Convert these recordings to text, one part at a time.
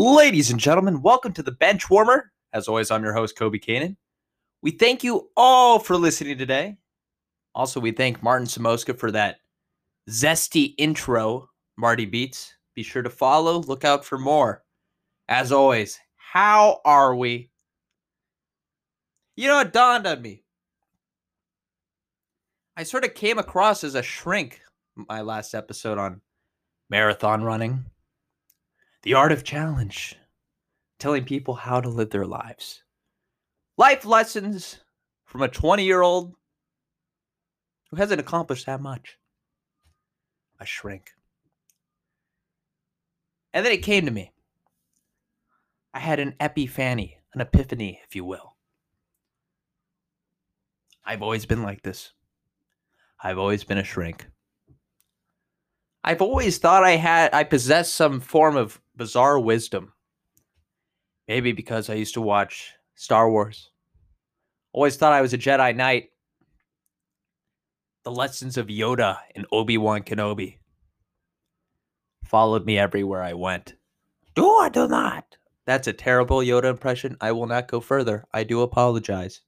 Ladies and gentlemen, welcome to the Bench Warmer. As always, I'm your host, Kobe Kanan. We thank you all for listening today. Also, we thank Martin Samoska for that zesty intro, Marty Beats. Be sure to follow, look out for more. As always, how are we? You know, it dawned on me. I sort of came across as a shrink my last episode on marathon running, the art of challenge, telling people how to live their lives. Life lessons from a 20 year old who hasn't accomplished that much. A shrink. And then it came to me. I had an epiphany, an epiphany, if you will. I've always been like this. I've always been a shrink. I've always thought I had I possessed some form of bizarre wisdom. Maybe because I used to watch Star Wars. Always thought I was a Jedi Knight. The lessons of Yoda and Obi-Wan Kenobi followed me everywhere I went. Do or do not. That's a terrible Yoda impression. I will not go further. I do apologize.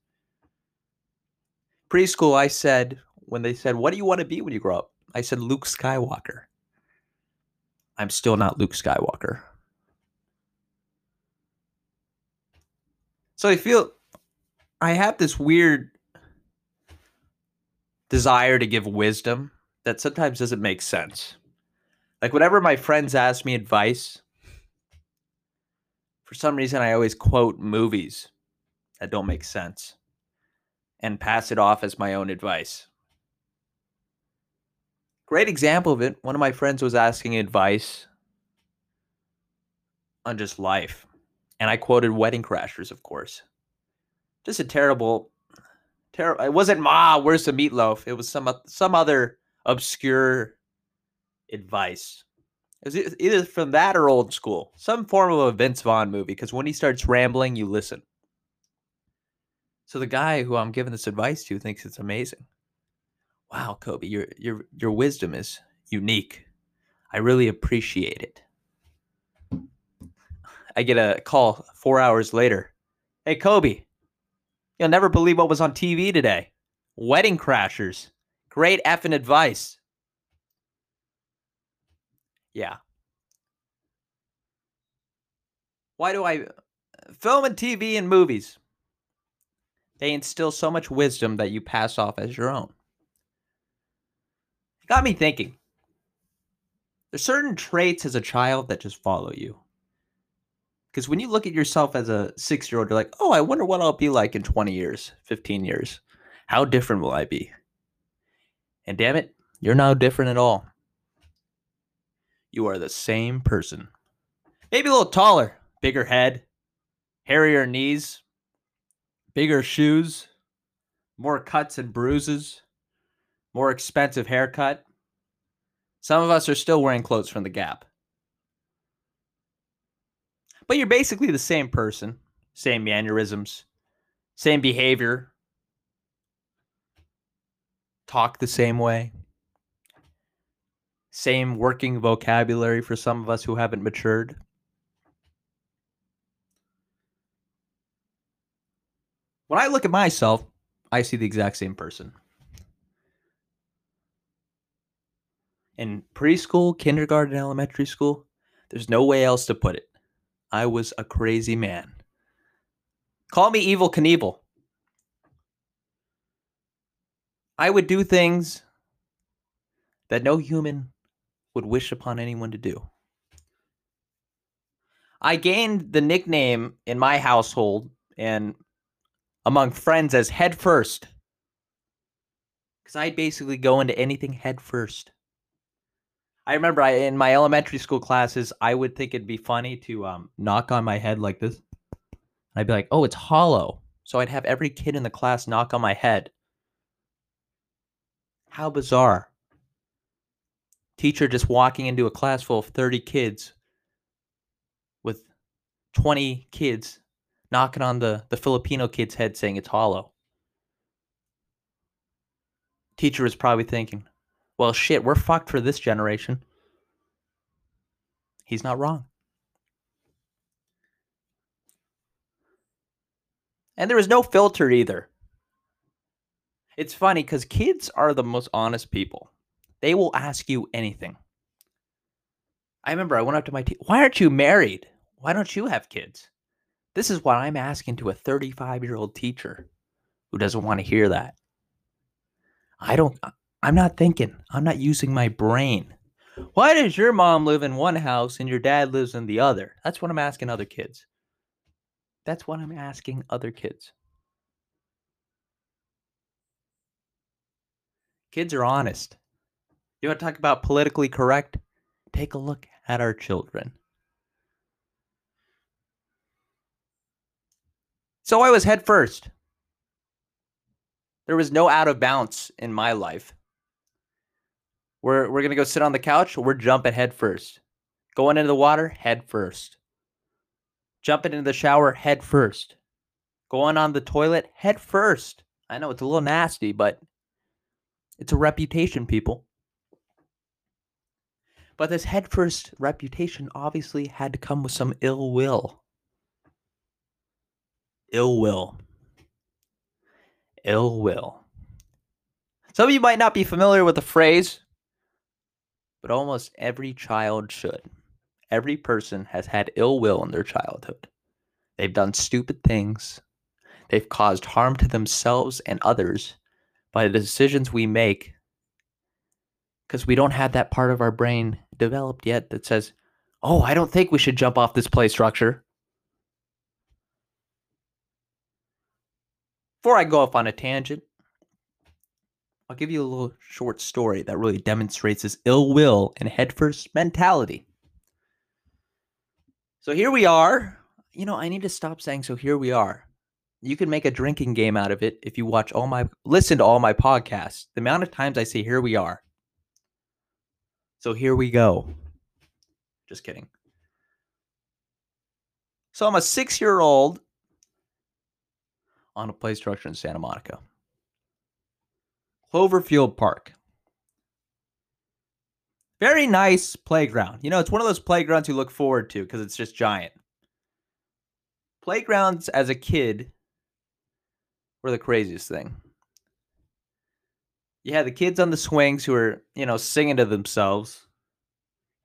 Preschool, I said, when they said, What do you want to be when you grow up? I said, Luke Skywalker. I'm still not Luke Skywalker. So I feel I have this weird desire to give wisdom that sometimes doesn't make sense. Like, whenever my friends ask me advice, for some reason, I always quote movies that don't make sense and pass it off as my own advice. Great example of it. One of my friends was asking advice on just life. And I quoted Wedding Crashers, of course. Just a terrible, terrible. It wasn't Ma, where's the meatloaf? It was some some other obscure advice. It was either from that or old school, some form of a Vince Vaughn movie. Because when he starts rambling, you listen. So the guy who I'm giving this advice to thinks it's amazing. Wow, Kobe, your your your wisdom is unique. I really appreciate it. I get a call four hours later. Hey, Kobe, you'll never believe what was on TV today. Wedding Crashers. Great effing advice. Yeah. Why do I film and TV and movies? They instill so much wisdom that you pass off as your own. Got me thinking. There's certain traits as a child that just follow you. Because when you look at yourself as a six year old, you're like, oh, I wonder what I'll be like in 20 years, 15 years. How different will I be? And damn it, you're no different at all. You are the same person. Maybe a little taller, bigger head, hairier knees, bigger shoes, more cuts and bruises, more expensive haircut. Some of us are still wearing clothes from the Gap. But you're basically the same person, same mannerisms, same behavior, talk the same way, same working vocabulary for some of us who haven't matured. When I look at myself, I see the exact same person. In preschool, kindergarten, elementary school, there's no way else to put it. I was a crazy man. Call me Evel Knievel. I would do things that no human would wish upon anyone to do. I gained the nickname in my household and among friends as head first. Because I'd basically go into anything head first. I remember I, in my elementary school classes, I would think it'd be funny to um, knock on my head like this. And I'd be like, oh, it's hollow. So I'd have every kid in the class knock on my head. How bizarre. Teacher just walking into a class full of 30 kids with 20 kids knocking on the, the Filipino kid's head saying it's hollow. Teacher was probably thinking, well, shit, we're fucked for this generation. He's not wrong. And there is no filter either. It's funny because kids are the most honest people. They will ask you anything. I remember I went up to my teacher, why aren't you married? Why don't you have kids? This is what I'm asking to a 35 year old teacher who doesn't want to hear that. I don't, I'm not thinking. I'm not using my brain. Why does your mom live in one house and your dad lives in the other? That's what I'm asking other kids. That's what I'm asking other kids. Kids are honest. You want to talk about politically correct? Take a look at our children. So I was head first. There was no out of bounds in my life. We're we're gonna go sit on the couch. We're jumping head first. Going into the water, head first. Jumping into the shower, head first. Going on the toilet, head first. I know it's a little nasty, but it's a reputation, people. But this head first reputation obviously had to come with some ill will. Ill will. Ill will. Some of you might not be familiar with the phrase, but almost every child should. Every person has had ill will in their childhood. They've done stupid things. They've caused harm to themselves and others by the decisions we make because we don't have that part of our brain developed yet that says, oh, I don't think we should jump off this play structure. Before I go off on a tangent, I'll give you a little short story that really demonstrates this ill will and headfirst mentality. So here we are. You know, I need to stop saying so here we are. You can make a drinking game out of it if you watch all my listen to all my podcasts. The amount of times I say here we are. So here we go. Just kidding. So I'm a 6-year-old on a play structure in Santa Monica. Cloverfield Park. Very nice playground. You know, it's one of those playgrounds you look forward to because it's just giant. Playgrounds as a kid were the craziest thing. You had the kids on the swings who were, you know, singing to themselves.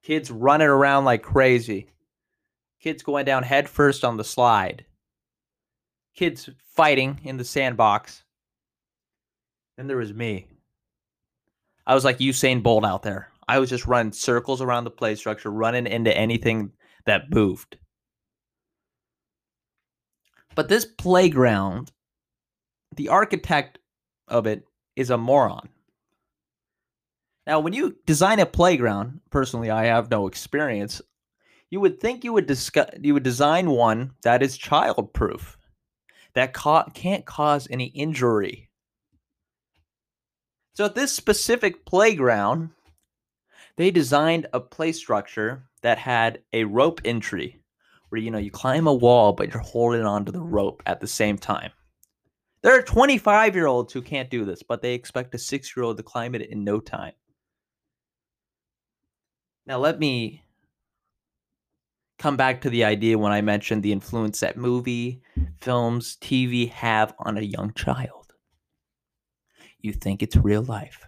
Kids running around like crazy. Kids going down headfirst on the slide. Kids fighting in the sandbox. Then there was me. I was like Usain Bolt out there. I was just running circles around the play structure, running into anything that moved. But this playground, the architect of it is a moron. Now, when you design a playground, personally, I have no experience. You would think you would discuss, you would design one that is childproof, that ca- can't cause any injury so at this specific playground, they designed a play structure that had a rope entry where you know you climb a wall but you're holding onto the rope at the same time. There are 25 year olds who can't do this, but they expect a six year old to climb it in no time. Now, let me come back to the idea when I mentioned the influence that movie, films, TV have on a young child you think it's real life.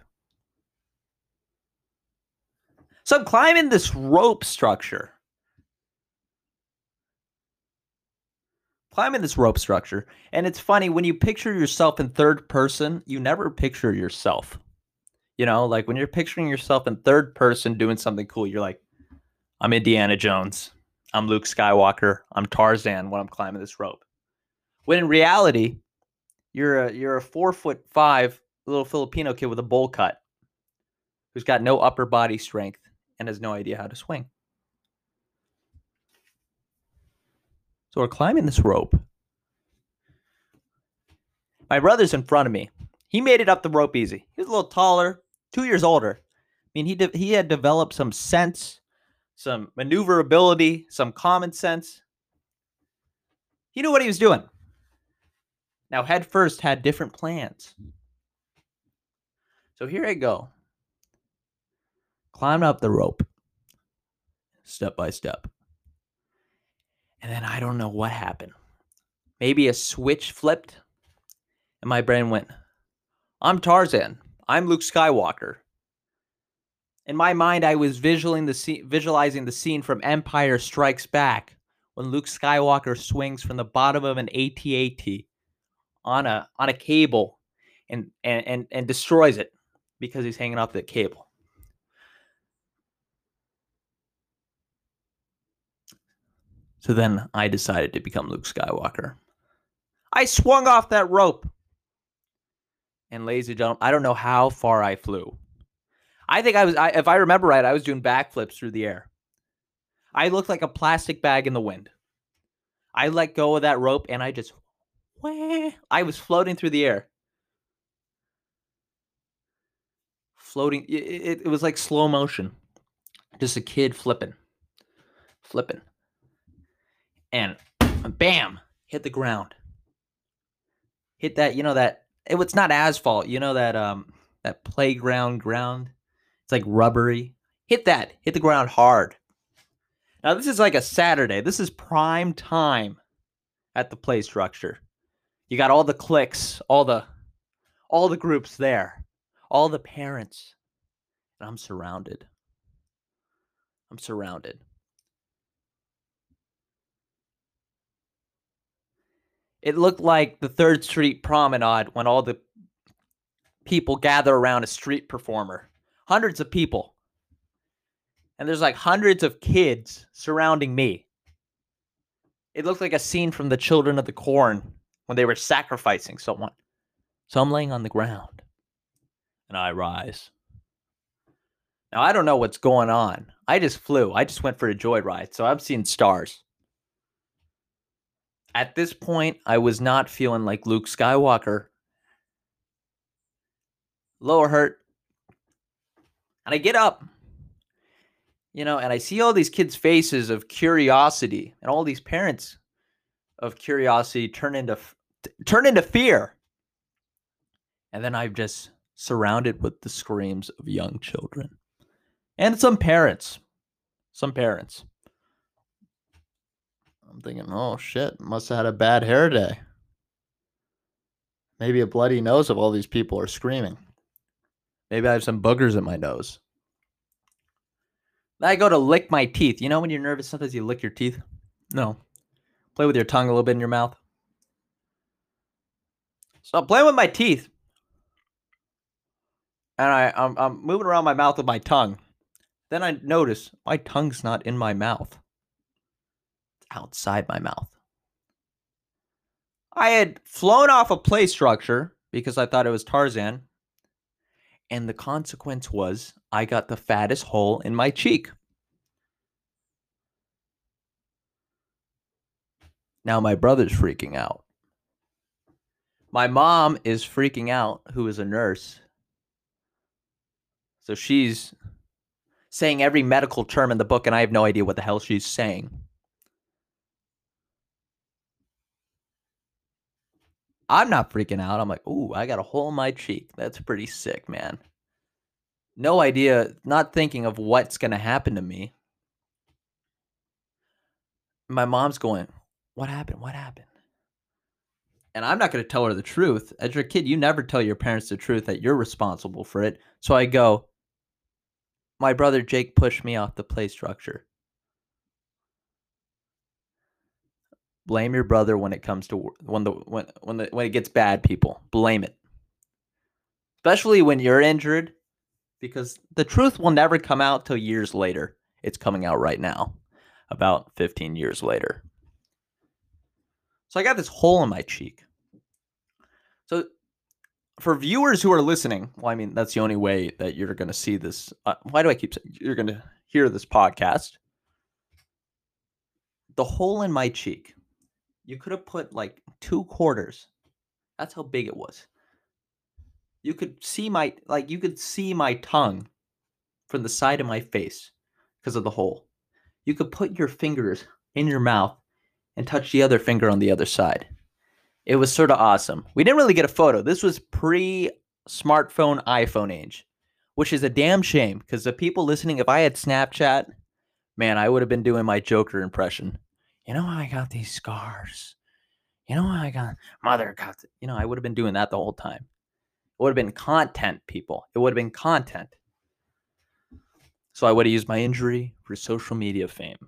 So I'm climbing this rope structure. Climbing this rope structure. And it's funny when you picture yourself in third person, you never picture yourself. You know, like when you're picturing yourself in third person doing something cool, you're like, I'm Indiana Jones. I'm Luke Skywalker. I'm Tarzan when I'm climbing this rope. When in reality, you're a you're a four foot five little Filipino kid with a bowl cut who's got no upper body strength and has no idea how to swing. So we're climbing this rope. My brother's in front of me. He made it up the rope easy. He was a little taller, two years older. I mean, he de- he had developed some sense, some maneuverability, some common sense. He knew what he was doing. Now, head first had different plans. So here I go. Climbing up the rope, step by step. And then I don't know what happened. maybe a switch flipped, and my brain went, I'm Tarzan. I'm Luke Skywalker. In my mind, I was visualizing the scene, visualizing the scene from Empire Strikes Back when Luke Skywalker swings from the bottom of an AT-AT on a on a cable and and and, and destroys it because he's hanging off the cable. So then I decided to become Luke Skywalker. I swung off that rope. And ladies and gentlemen, I don't know how far I flew. I think I was, I, if I remember right, I was doing backflips through the air. I looked like a plastic bag in the wind. I let go of that rope and I just, wah, I was floating through the air. Floating, it, it, it was like slow motion. Just a kid flipping, flipping. And bam, hit the ground. Hit that, you know, that, it, it's not asphalt, you know, that, um, that playground ground. It's like rubbery. Hit that, hit the ground hard. Now, this is like a Saturday. This is prime time at the play structure. You got all the cliques, all the all the groups there, all the parents. And I'm surrounded. I'm surrounded. It looked like the 3rd Street Promenade when all the people gather around a street performer. Hundreds of people and there's like hundreds of kids surrounding me. It looked like a scene from the Children of the Corn when they were sacrificing someone. So I'm laying on the ground and I rise. Now, I don't know what's going on. I just flew. I just went for a joyride. So I'm seeing stars. At this point, I was not feeling like Luke Skywalker. Lower hurt. And I get up you know, and I see all these kids' faces of curiosity and all these parents of curiosity turn into turn into fear. And then I'm just surrounded with the screams of young children and some parents. Some parents. I'm thinking, oh shit, must have had a bad hair day. Maybe a bloody nose of all these people are screaming. Maybe I have some boogers in my nose. I go to lick my teeth. You know when you're nervous, sometimes you lick your teeth? No. Play with your tongue a little bit in your mouth. So I'm playing with my teeth. And I, I'm, I'm moving around my mouth with my tongue. Then I notice my tongue's not in my mouth. It's outside my mouth. I had flown off a play structure because I thought it was Tarzan. And the consequence was I got the fattest hole in my cheek. Now my brother's freaking out. My mom is freaking out, who is a nurse. So she's saying every medical term in the book, and I have no idea what the hell she's saying. I'm not freaking out. I'm like, ooh, I got a hole in my cheek. That's pretty sick, man. No idea, not thinking of what's going to happen to me. My mom's going, What happened? What happened? And I'm not going to tell her the truth. As your kid, you never tell your parents the truth that you're responsible for it. So I go, My brother Jake pushed me off the play structure. Blame your brother when it comes to when the when when the when it gets bad, people. Blame it. Especially when you're injured because the truth will never come out till years later. It's coming out right now, about 15 years later. So I got this hole in my cheek. So for viewers who are listening, well, I mean, that's the only way that you're going to see this. Uh, why do I keep saying you're going to hear this podcast? The hole in my cheek, you could have put like two quarters. That's how big it was. You could see my like you could see my tongue from the side of my face because of the hole. You could put your fingers in your mouth and touch the other finger on the other side. It was sort of awesome. We didn't really get a photo. This was pre smartphone iPhone age, which is a damn shame because the people listening, if I had Snapchat, man, I would have been doing my Joker impression. You know, I got these scars. You know, I got mother got, the-" you know, I would have been doing that the whole time. It would have been content, people. It would have been content. So I would have used my injury for social media fame.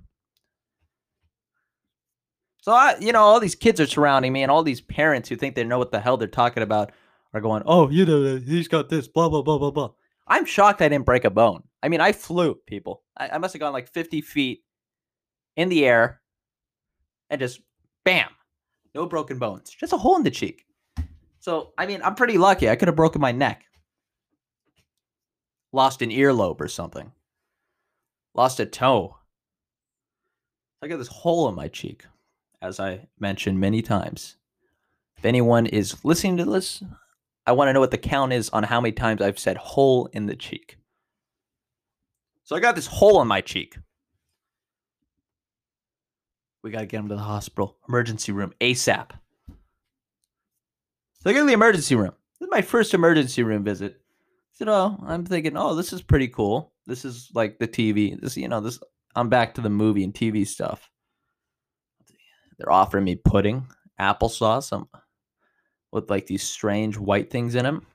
So I, you know, all these kids are surrounding me, and all these parents who think they know what the hell they're talking about are going, "Oh, you know, he's got this, blah blah blah blah blah." I'm shocked I didn't break a bone. I mean, I flew, people. I, I must have gone like 50 feet in the air, and just bam, no broken bones, just a hole in the cheek. So, I mean, I'm pretty lucky. I could have broken my neck, lost an earlobe or something, lost a toe. I got this hole in my cheek as I mentioned many times. If anyone is listening to this, I want to know what the count is on how many times I've said hole in the cheek. So I got this hole in my cheek. We got to get him to the hospital, emergency room, ASAP. So I go to the emergency room. This is my first emergency room visit. So oh, I'm thinking, oh, this is pretty cool. This is like the TV. This, you know, this. I'm back to the movie and TV stuff. They're offering me pudding, applesauce, um, with like these strange white things in them.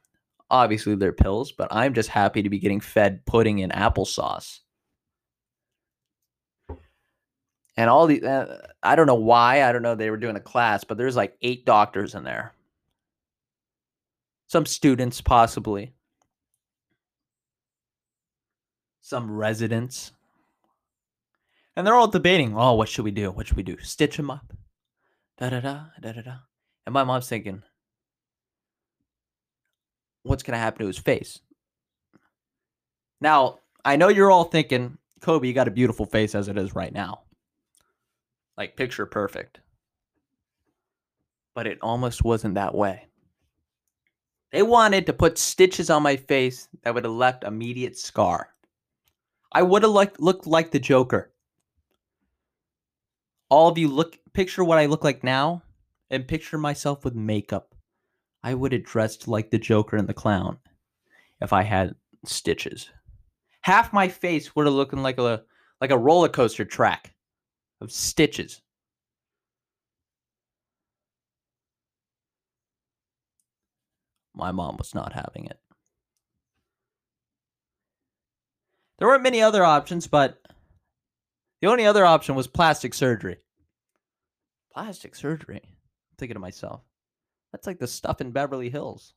Obviously, they're pills, but I'm just happy to be getting fed pudding and applesauce. And all the, uh, I don't know why. I don't know. They were doing a class, but there's like eight doctors in there. Some students, possibly. Some residents. And they're all debating, oh, what should we do? What should we do? Stitch him up. Da da da da da da. And my mom's thinking, what's gonna happen to his face? Now, I know you're all thinking, Kobe, you got a beautiful face as it is right now. Like picture perfect. But it almost wasn't that way. They wanted to put stitches on my face that would have left immediate scar. I would have looked, looked like the Joker all of you look picture what I look like now and picture myself with makeup. I would have dressed like the Joker and the clown if I had stitches. Half my face would have looking like a like a roller coaster track of stitches. My mom was not having it. There weren't many other options, but the only other option was plastic surgery. Plastic surgery? I'm thinking to myself, that's like the stuff in Beverly Hills.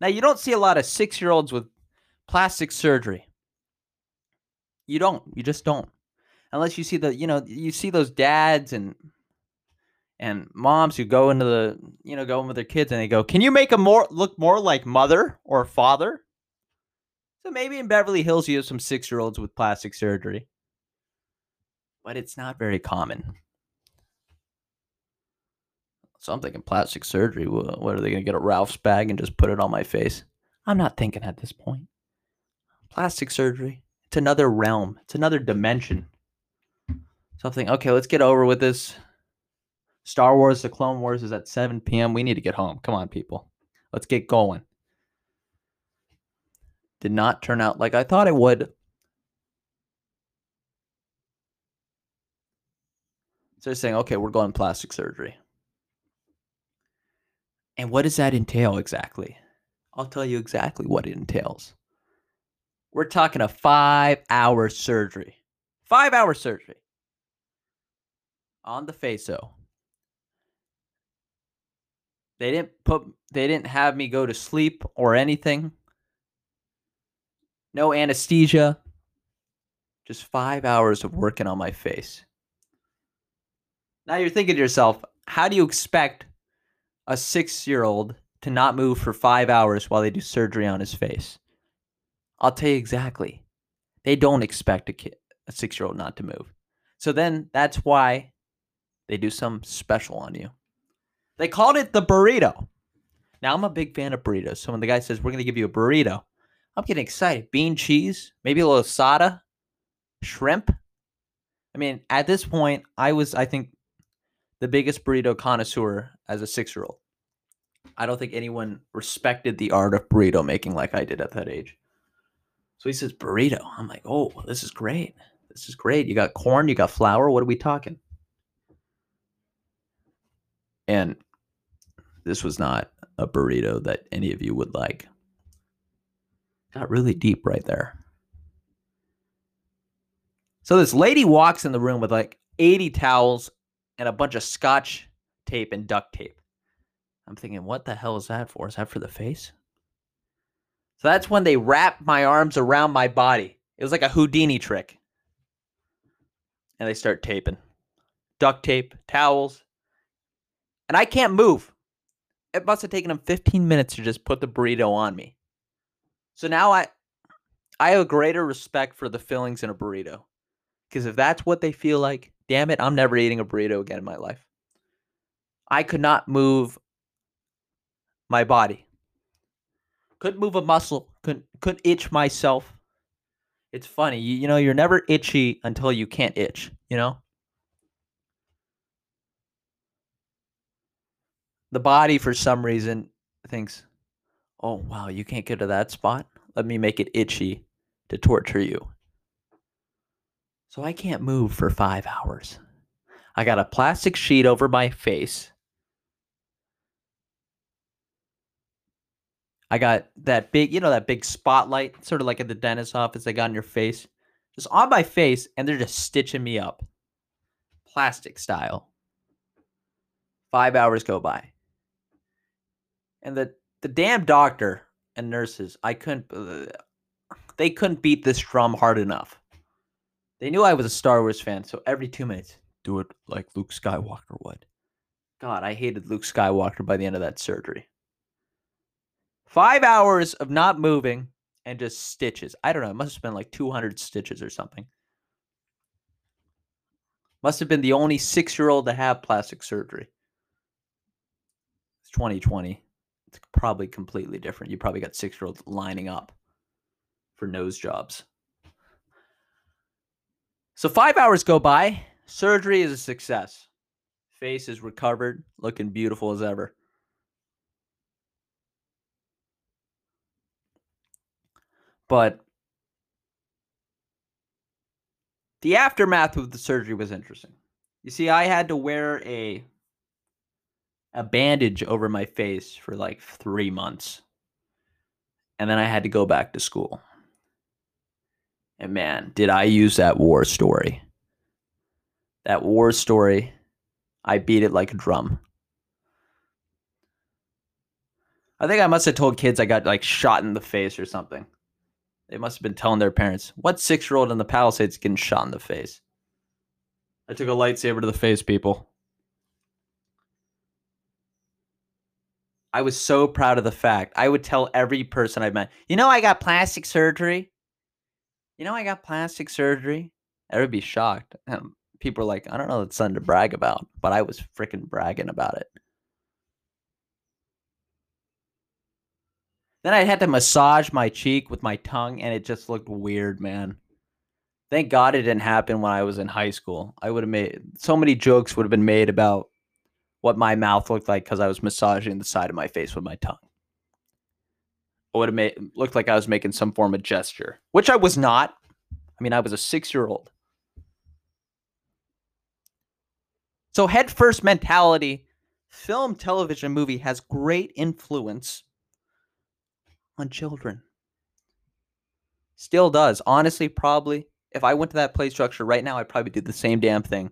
Now, you don't see a lot of six year olds with plastic surgery. You don't. You just don't. Unless you see the, you know, you see those dads and and moms who go into the, you know, go in with their kids and they go, "Can you make a more look more like mother or father?" So maybe in Beverly Hills you have some six year olds with plastic surgery but it's not very common. So I'm thinking plastic surgery. What are they going to get a Ralph's bag and just put it on my face? I'm not thinking at this point. Plastic surgery. It's another realm. It's another dimension. Something. Okay, let's get over with this. Star Wars: The Clone Wars is at 7 p.m. We need to get home. Come on, people. Let's get going. Did not turn out like I thought it would. So they're saying, okay, we're going plastic surgery. And what does that entail exactly? I'll tell you exactly what it entails. We're talking a five hour surgery. Five hour surgery on the face. faso. They didn't put they didn't have me go to sleep or anything. No anesthesia. Just five hours of working on my face. Now you're thinking to yourself, how do you expect a six year old to not move for five hours while they do surgery on his face? I'll tell you exactly. They don't expect a kid, a six year old not to move. So then that's why they do some special on you. They called it the burrito. Now I'm a big fan of burritos. So when the guy says we're going to give you a burrito, I'm getting excited. Bean cheese, maybe a little sada, shrimp. I mean, at this point, I was, I think, the biggest burrito connoisseur as a six year old. I don't think anyone respected the art of burrito making like I did at that age. So he says, burrito. I'm like, oh, this is great. This is great. You got corn, you got flour. What are we talking? And this was not a burrito that any of you would like. Got really deep right there. So this lady walks in the room with like 80 towels and a bunch of scotch tape and duct tape. I'm thinking, what the hell is that for? Is that for the face? So that's when they wrap my arms around my body. It was like a Houdini trick. And they start taping duct tape, towels. And I can't move. It must have taken them 15 minutes to just put the burrito on me. So now I I have a greater respect for the fillings in a burrito. Because if that's what they feel like, damn it, I'm never eating a burrito again in my life. I could not move my body. Couldn't move a muscle. Couldn't couldn't itch myself. It's funny, you, you know, you're never itchy until you can't itch, you know? The body for some reason thinks, "Oh, wow, you can't get to that spot. Let me make it itchy to torture you." So I can't move for 5 hours. I got a plastic sheet over my face I got that big, you know, that big spotlight, sort of like at the dentist's office they got in your face, just on my face, and they're just stitching me up, plastic style. Five hours go by, and the the damn doctor and nurses, I couldn't, uh, they couldn't beat this drum hard enough. They knew I was a Star Wars fan, so every two minutes, do it like Luke Skywalker would. God, I hated Luke Skywalker by the end of that surgery. Five hours of not moving and just stitches. I don't know. It must have been like 200 stitches or something. Must have been the only six year old to have plastic surgery. It's 2020. It's probably completely different. You probably got six year olds lining up for nose jobs. So five hours go by. Surgery is a success. Face is recovered, looking beautiful as ever. But the aftermath of the surgery was interesting. You see, I had to wear a a bandage over my face for like 3 months. And then I had to go back to school. And man, did I use that war story. That war story, I beat it like a drum. I think I must have told kids I got like shot in the face or something. They must have been telling their parents, what six year old in the Palisades getting shot in the face? I took a lightsaber to the face, people. I was so proud of the fact. I would tell every person I met, you know, I got plastic surgery. You know, I got plastic surgery. I would be shocked. Um, people are like, I don't know, it's something to brag about, but I was freaking bragging about it. Then I had to massage my cheek with my tongue, and it just looked weird, man. Thank God it didn't happen when I was in high school. I would have made so many jokes would have been made about what my mouth looked like because I was massaging the side of my face with my tongue. Would have made looked like I was making some form of gesture, which I was not. I mean, I was a six year old. So, head first mentality, film, television, movie has great influence on children. Still does. Honestly, probably if I went to that play structure right now, I'd probably do the same damn thing.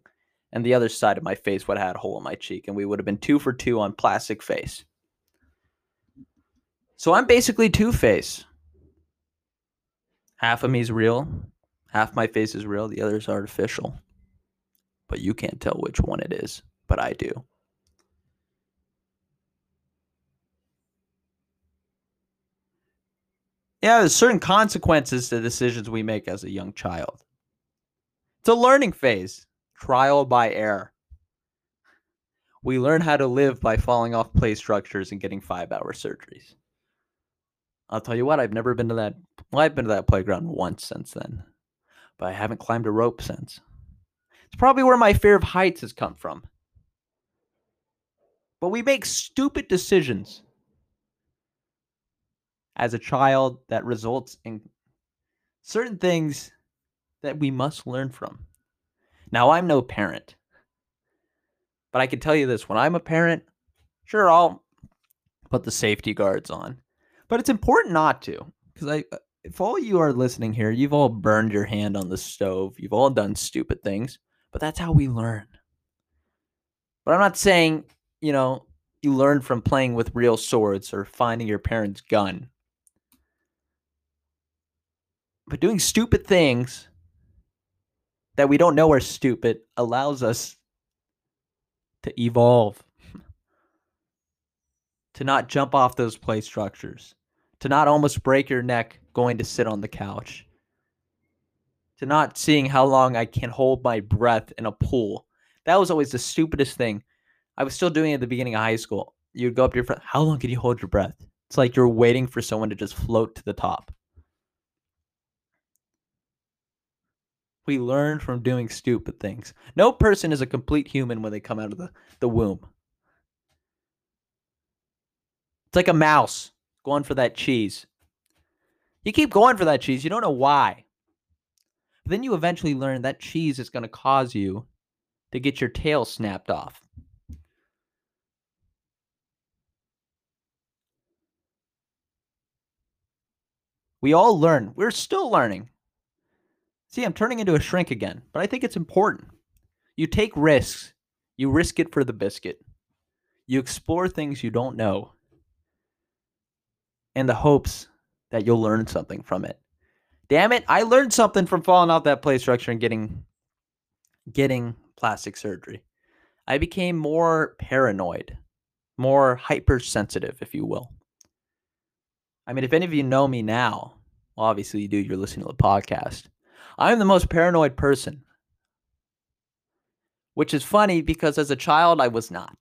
And the other side of my face would have had a hole in my cheek, and we would have been two for two on plastic face. So I'm basically Two Face. Half of me is real, half my face is real, the other is artificial. But you can't tell which one it is, but I do. Yeah, there's certain consequences to decisions we make as a young child. It's a learning phase, trial by error. We learn how to live by falling off play structures and getting five hour surgeries. I'll tell you what, I've never been to that. Well, I've been to that playground once since then, but I haven't climbed a rope since. It's probably where my fear of heights has come from. But we make stupid decisions as a child that results in certain things that we must learn from. Now, I'm no parent, But I can tell you this when I'm a parent, sure, I'll put the safety guards on. But it's important not to. Because I uh, if all you are listening here, you've all burned your hand on the stove. You've all done stupid things. But that's how we learn. But I'm not saying, you know, you learn from playing with real swords or finding your parents' gun. But doing stupid things that we don't know are stupid allows us to evolve, to not jump off those play structures, to not almost break your neck going to sit on the couch, to not seeing how long I can hold my breath in a pool. That was always the stupidest thing. I was still doing it at the beginning of high school. You'd go up to your friend, how long can you hold your breath? It's like you're waiting for someone to just float to the top. We learn from doing stupid things. No person is a complete human when they come out of the, the womb. It's like a mouse going for that cheese. You keep going for that cheese, you don't know why. But then you eventually learn that cheese is going to cause you to get your tail snapped off. We all learn. We're still learning. See, I'm turning into a shrink again, but I think it's important. You take risks, you risk it for the biscuit. You explore things you don't know in the hopes that you'll learn something from it. Damn it, I learned something from falling off that play structure and getting getting plastic surgery. I became more paranoid, more hypersensitive, if you will. I mean, if any of you know me now, well, obviously you do, you're listening to the podcast. I'm the most paranoid person. Which is funny because as a child, I was not.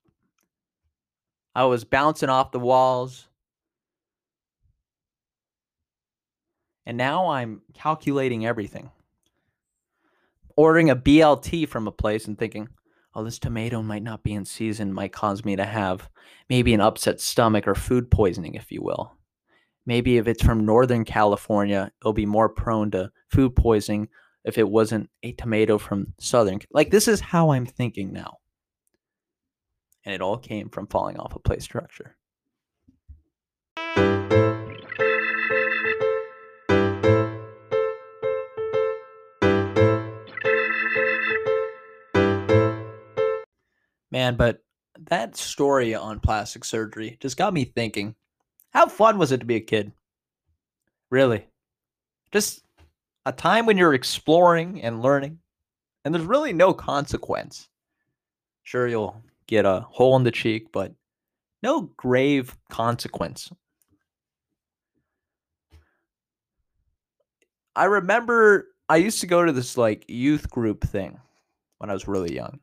I was bouncing off the walls. And now I'm calculating everything. Ordering a BLT from a place and thinking, oh, this tomato might not be in season, might cause me to have maybe an upset stomach or food poisoning, if you will maybe if it's from Northern California, it'll be more prone to food poisoning if it wasn't a tomato from Southern. Like, this is how I'm thinking now. And it all came from falling off a play structure. Man, but that story on plastic surgery just got me thinking how fun was it to be a kid? Really. Just a time when you're exploring and learning, and there's really no consequence. Sure, you'll get a hole in the cheek, but no grave consequence. I remember I used to go to this like youth group thing when I was really young.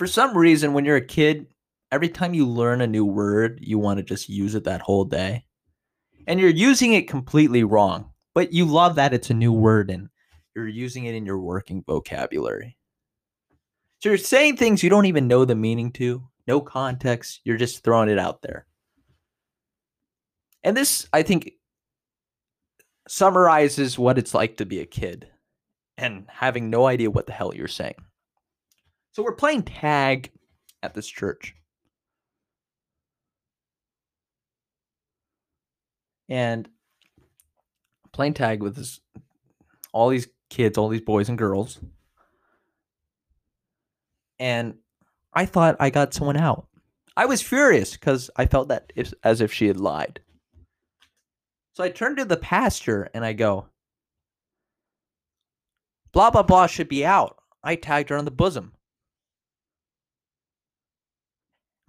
For some reason, when you're a kid, every time you learn a new word, you want to just use it that whole day. And you're using it completely wrong, but you love that it's a new word and you're using it in your working vocabulary. So you're saying things you don't even know the meaning to, no context, you're just throwing it out there. And this, I think, summarizes what it's like to be a kid and having no idea what the hell you're saying. So we're playing tag at this church. and playing tag with this all these kids, all these boys and girls. And I thought I got someone out. I was furious because I felt that if, as if she had lied. So I turned to the pastor and I go, blah, blah, blah should be out. I tagged her on the bosom.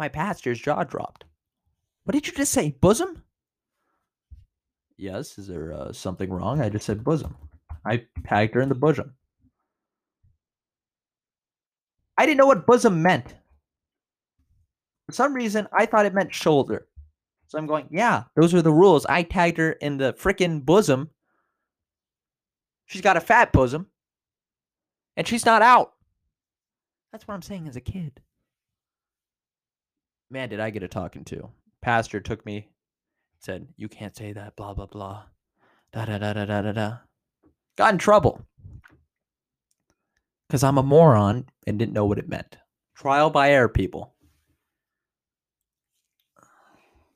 My pastor's jaw dropped. What did you just say? Bosom? Yes. Is there uh, something wrong? I just said bosom. I tagged her in the bosom. I didn't know what bosom meant. For some reason, I thought it meant shoulder. So I'm going, yeah, those are the rules. I tagged her in the freaking bosom. She's got a fat bosom. And she's not out. That's what I'm saying as a kid. Man, did I get a talking to. Pastor took me said, You can't say that, blah, blah, blah. Da da da da da da da. Got in trouble. Because I'm a moron and didn't know what it meant. Trial by error, people.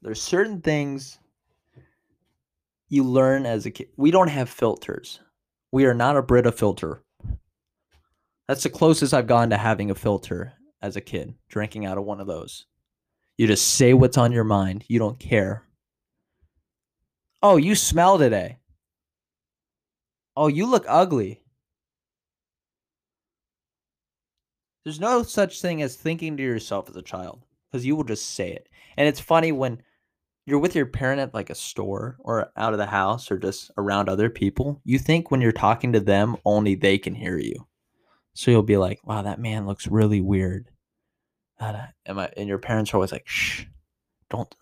There's certain things you learn as a kid. We don't have filters. We are not a Brita filter. That's the closest I've gone to having a filter as a kid, drinking out of one of those. You just say what's on your mind. You don't care. Oh, you smell today. Oh, you look ugly. There's no such thing as thinking to yourself as a child because you will just say it. And it's funny when you're with your parent at like a store or out of the house or just around other people, you think when you're talking to them, only they can hear you. So you'll be like, wow, that man looks really weird. And, my, and your parents are always like, shh, don't,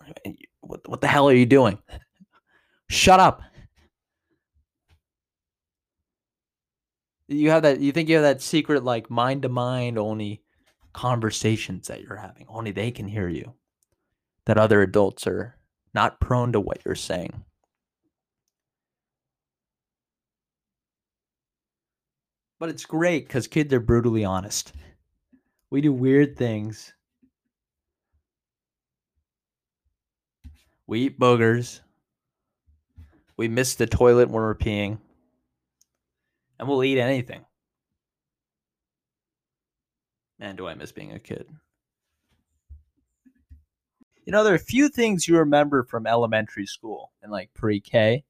what, what the hell are you doing? Shut up. You have that, you think you have that secret, like mind to mind only conversations that you're having. Only they can hear you. That other adults are not prone to what you're saying. But it's great because kids are brutally honest. We do weird things. We eat boogers. We miss the toilet when we're peeing. And we'll eat anything. Man, do I miss being a kid. You know, there are a few things you remember from elementary school and like pre K.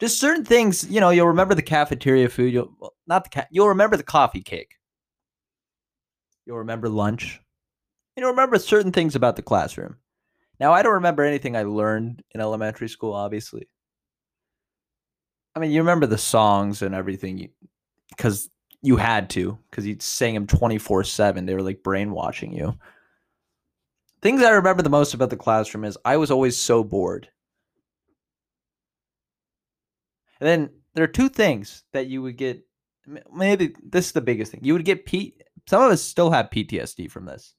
Just certain things, you know, you'll remember the cafeteria food. You'll well, not the ca- you'll remember the coffee cake. You'll remember lunch. You'll remember certain things about the classroom. Now, I don't remember anything I learned in elementary school, obviously. I mean, you remember the songs and everything because you, you had to, because you sang them 24 7. They were like brainwashing you. Things I remember the most about the classroom is I was always so bored. And then there are two things that you would get. Maybe this is the biggest thing. You would get P. Some of us still have PTSD from this.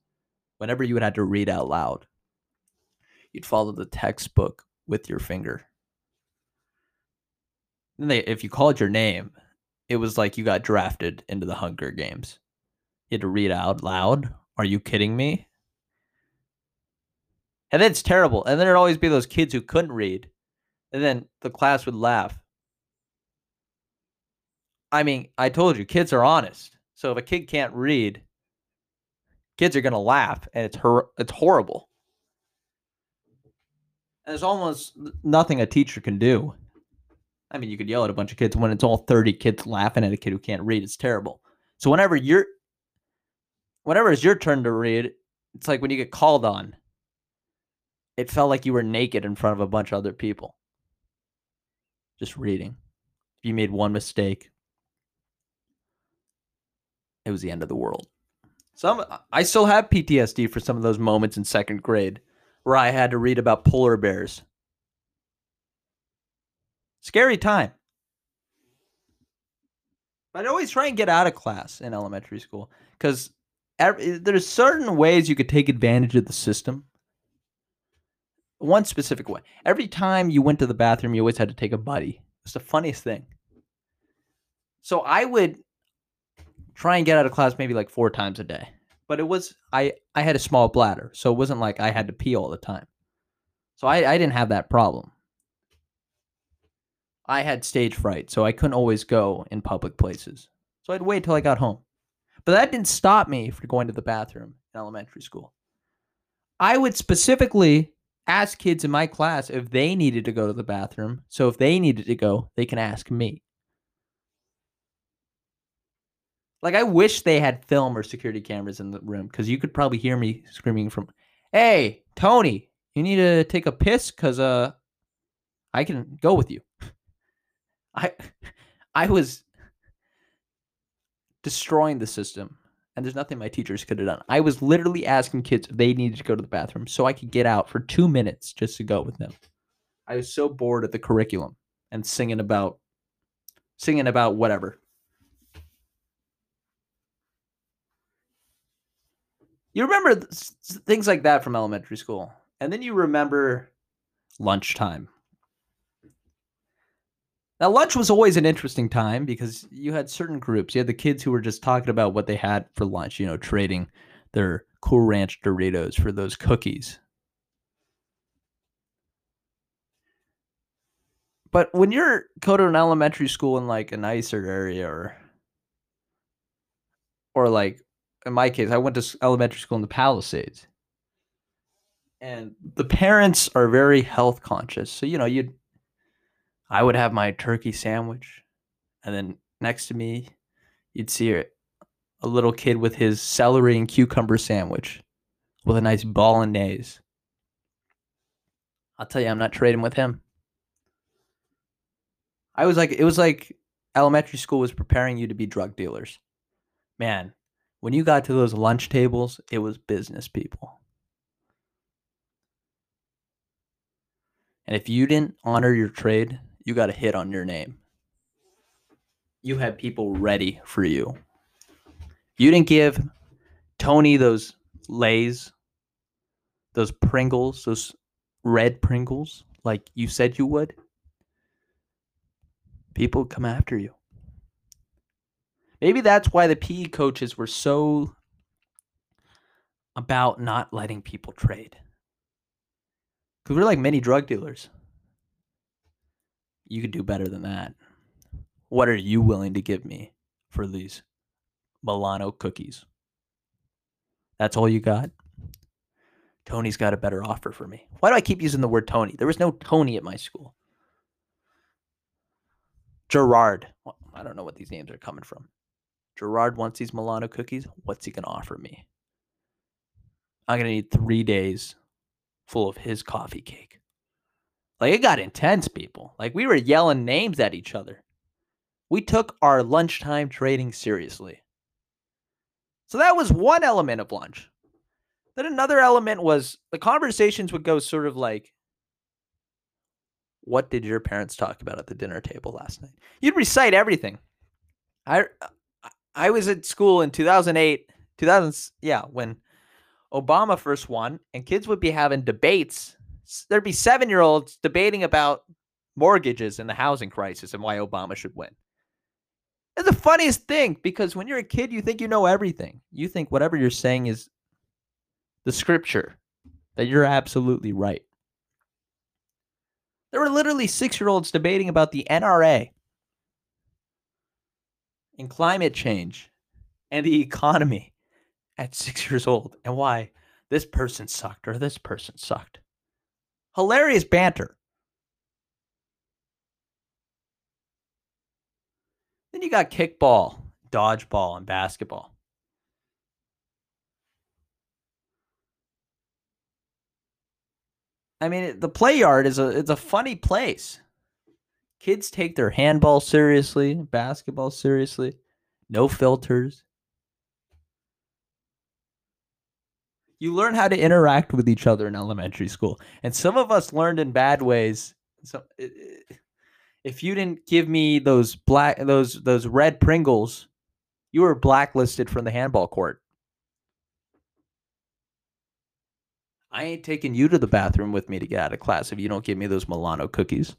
Whenever you would have to read out loud, you'd follow the textbook with your finger. And they, if you called your name, it was like you got drafted into the Hunger Games. You had to read out loud. Are you kidding me? And then it's terrible. And then there'd always be those kids who couldn't read. And then the class would laugh. I mean, I told you, kids are honest. So if a kid can't read, kids are going to laugh and it's it's horrible. And there's almost nothing a teacher can do. I mean, you could yell at a bunch of kids when it's all 30 kids laughing at a kid who can't read. It's terrible. So whenever you're whenever it's your turn to read, it's like when you get called on it felt like you were naked in front of a bunch of other people. Just reading. If you made one mistake, it was the end of the world. Some I still have PTSD for some of those moments in second grade where I had to read about polar bears. Scary time. But I'd always try and get out of class in elementary school because there's certain ways you could take advantage of the system one specific way. Every time you went to the bathroom, you always had to take a buddy. It's the funniest thing. So I would try and get out of class maybe like four times a day. But it was I I had a small bladder, so it wasn't like I had to pee all the time. So I, I didn't have that problem. I had stage fright, so I couldn't always go in public places. So I'd wait till I got home. But that didn't stop me from going to the bathroom in elementary school. I would specifically ask kids in my class if they needed to go to the bathroom. So if they needed to go, they can ask me. Like I wish they had film or security cameras in the room because you could probably hear me screaming from, "Hey, Tony, you need to take a piss because uh, I can go with you." I, I was destroying the system and there's nothing my teachers could have done. I was literally asking kids if they needed to go to the bathroom so I could get out for two minutes just to go with them. I was so bored of the curriculum and singing about singing about whatever. You remember things like that from elementary school. And then you remember lunchtime. Now, lunch was always an interesting time because you had certain groups. You had the kids who were just talking about what they had for lunch, you know, trading their Cool Ranch Doritos for those cookies. But when you're go to an elementary school in like a nicer area or or like in my case, I went to elementary school in the Palisades. And the parents are very health conscious. So, you know, you'd I would have my turkey sandwich and then next to me you'd see a, a little kid with his celery and cucumber sandwich with a nice bolognese. I'll tell you, I'm not trading with him. I was like, it was like elementary school was preparing you to be drug dealers. Man, when you got to those lunch tables, it was business people. And if you didn't honor your trade, you got a hit on your name. You had people ready for you. You didn't give Tony those Lays, those Pringles, those red Pringles, like you said you would people come after you. Maybe that's why the PE coaches were so about not letting people trade. Because we're like many drug dealers. You could do better than that. What are you willing to give me for these Milano cookies? That's all you got? Tony's got a better offer for me. Why do I keep using the word Tony? There was no Tony at my school. Gerard. Well, I don't know what these names are coming from. Gerard wants these Milano cookies. What's he going to offer me? I'm going to need three days full of his coffee cake. Like it got intense, people. Like we were yelling names at each other. We took our lunchtime trading seriously. So that was one element of lunch. Then another element was the conversations would go sort of like, what did your parents talk about at the dinner table last night? You'd recite everything. I I was at school in 2008, 2000 yeah, when Obama first won and kids would be having debates. There'd be 7-year-olds debating about mortgages and the housing crisis and why Obama should win. It's the funniest thing because when you're a kid, you think you know everything. You think whatever you're saying is the scripture, that you're absolutely right. There were literally six year olds debating about the NRA and climate change and the economy at six years old and why this person sucked or this person sucked. Hilarious banter. Then you got kickball, dodgeball, and basketball. I mean, the play yard is a it's a funny place. Kids take their handball seriously, basketball seriously, no filters. You learn how to interact with each other in elementary school, and some of us learned in bad ways. So, if you didn't give me those black those those red Pringles, you were blacklisted from the handball court. I ain't taking you to the bathroom with me to get out of class if you don't give me those Milano cookies.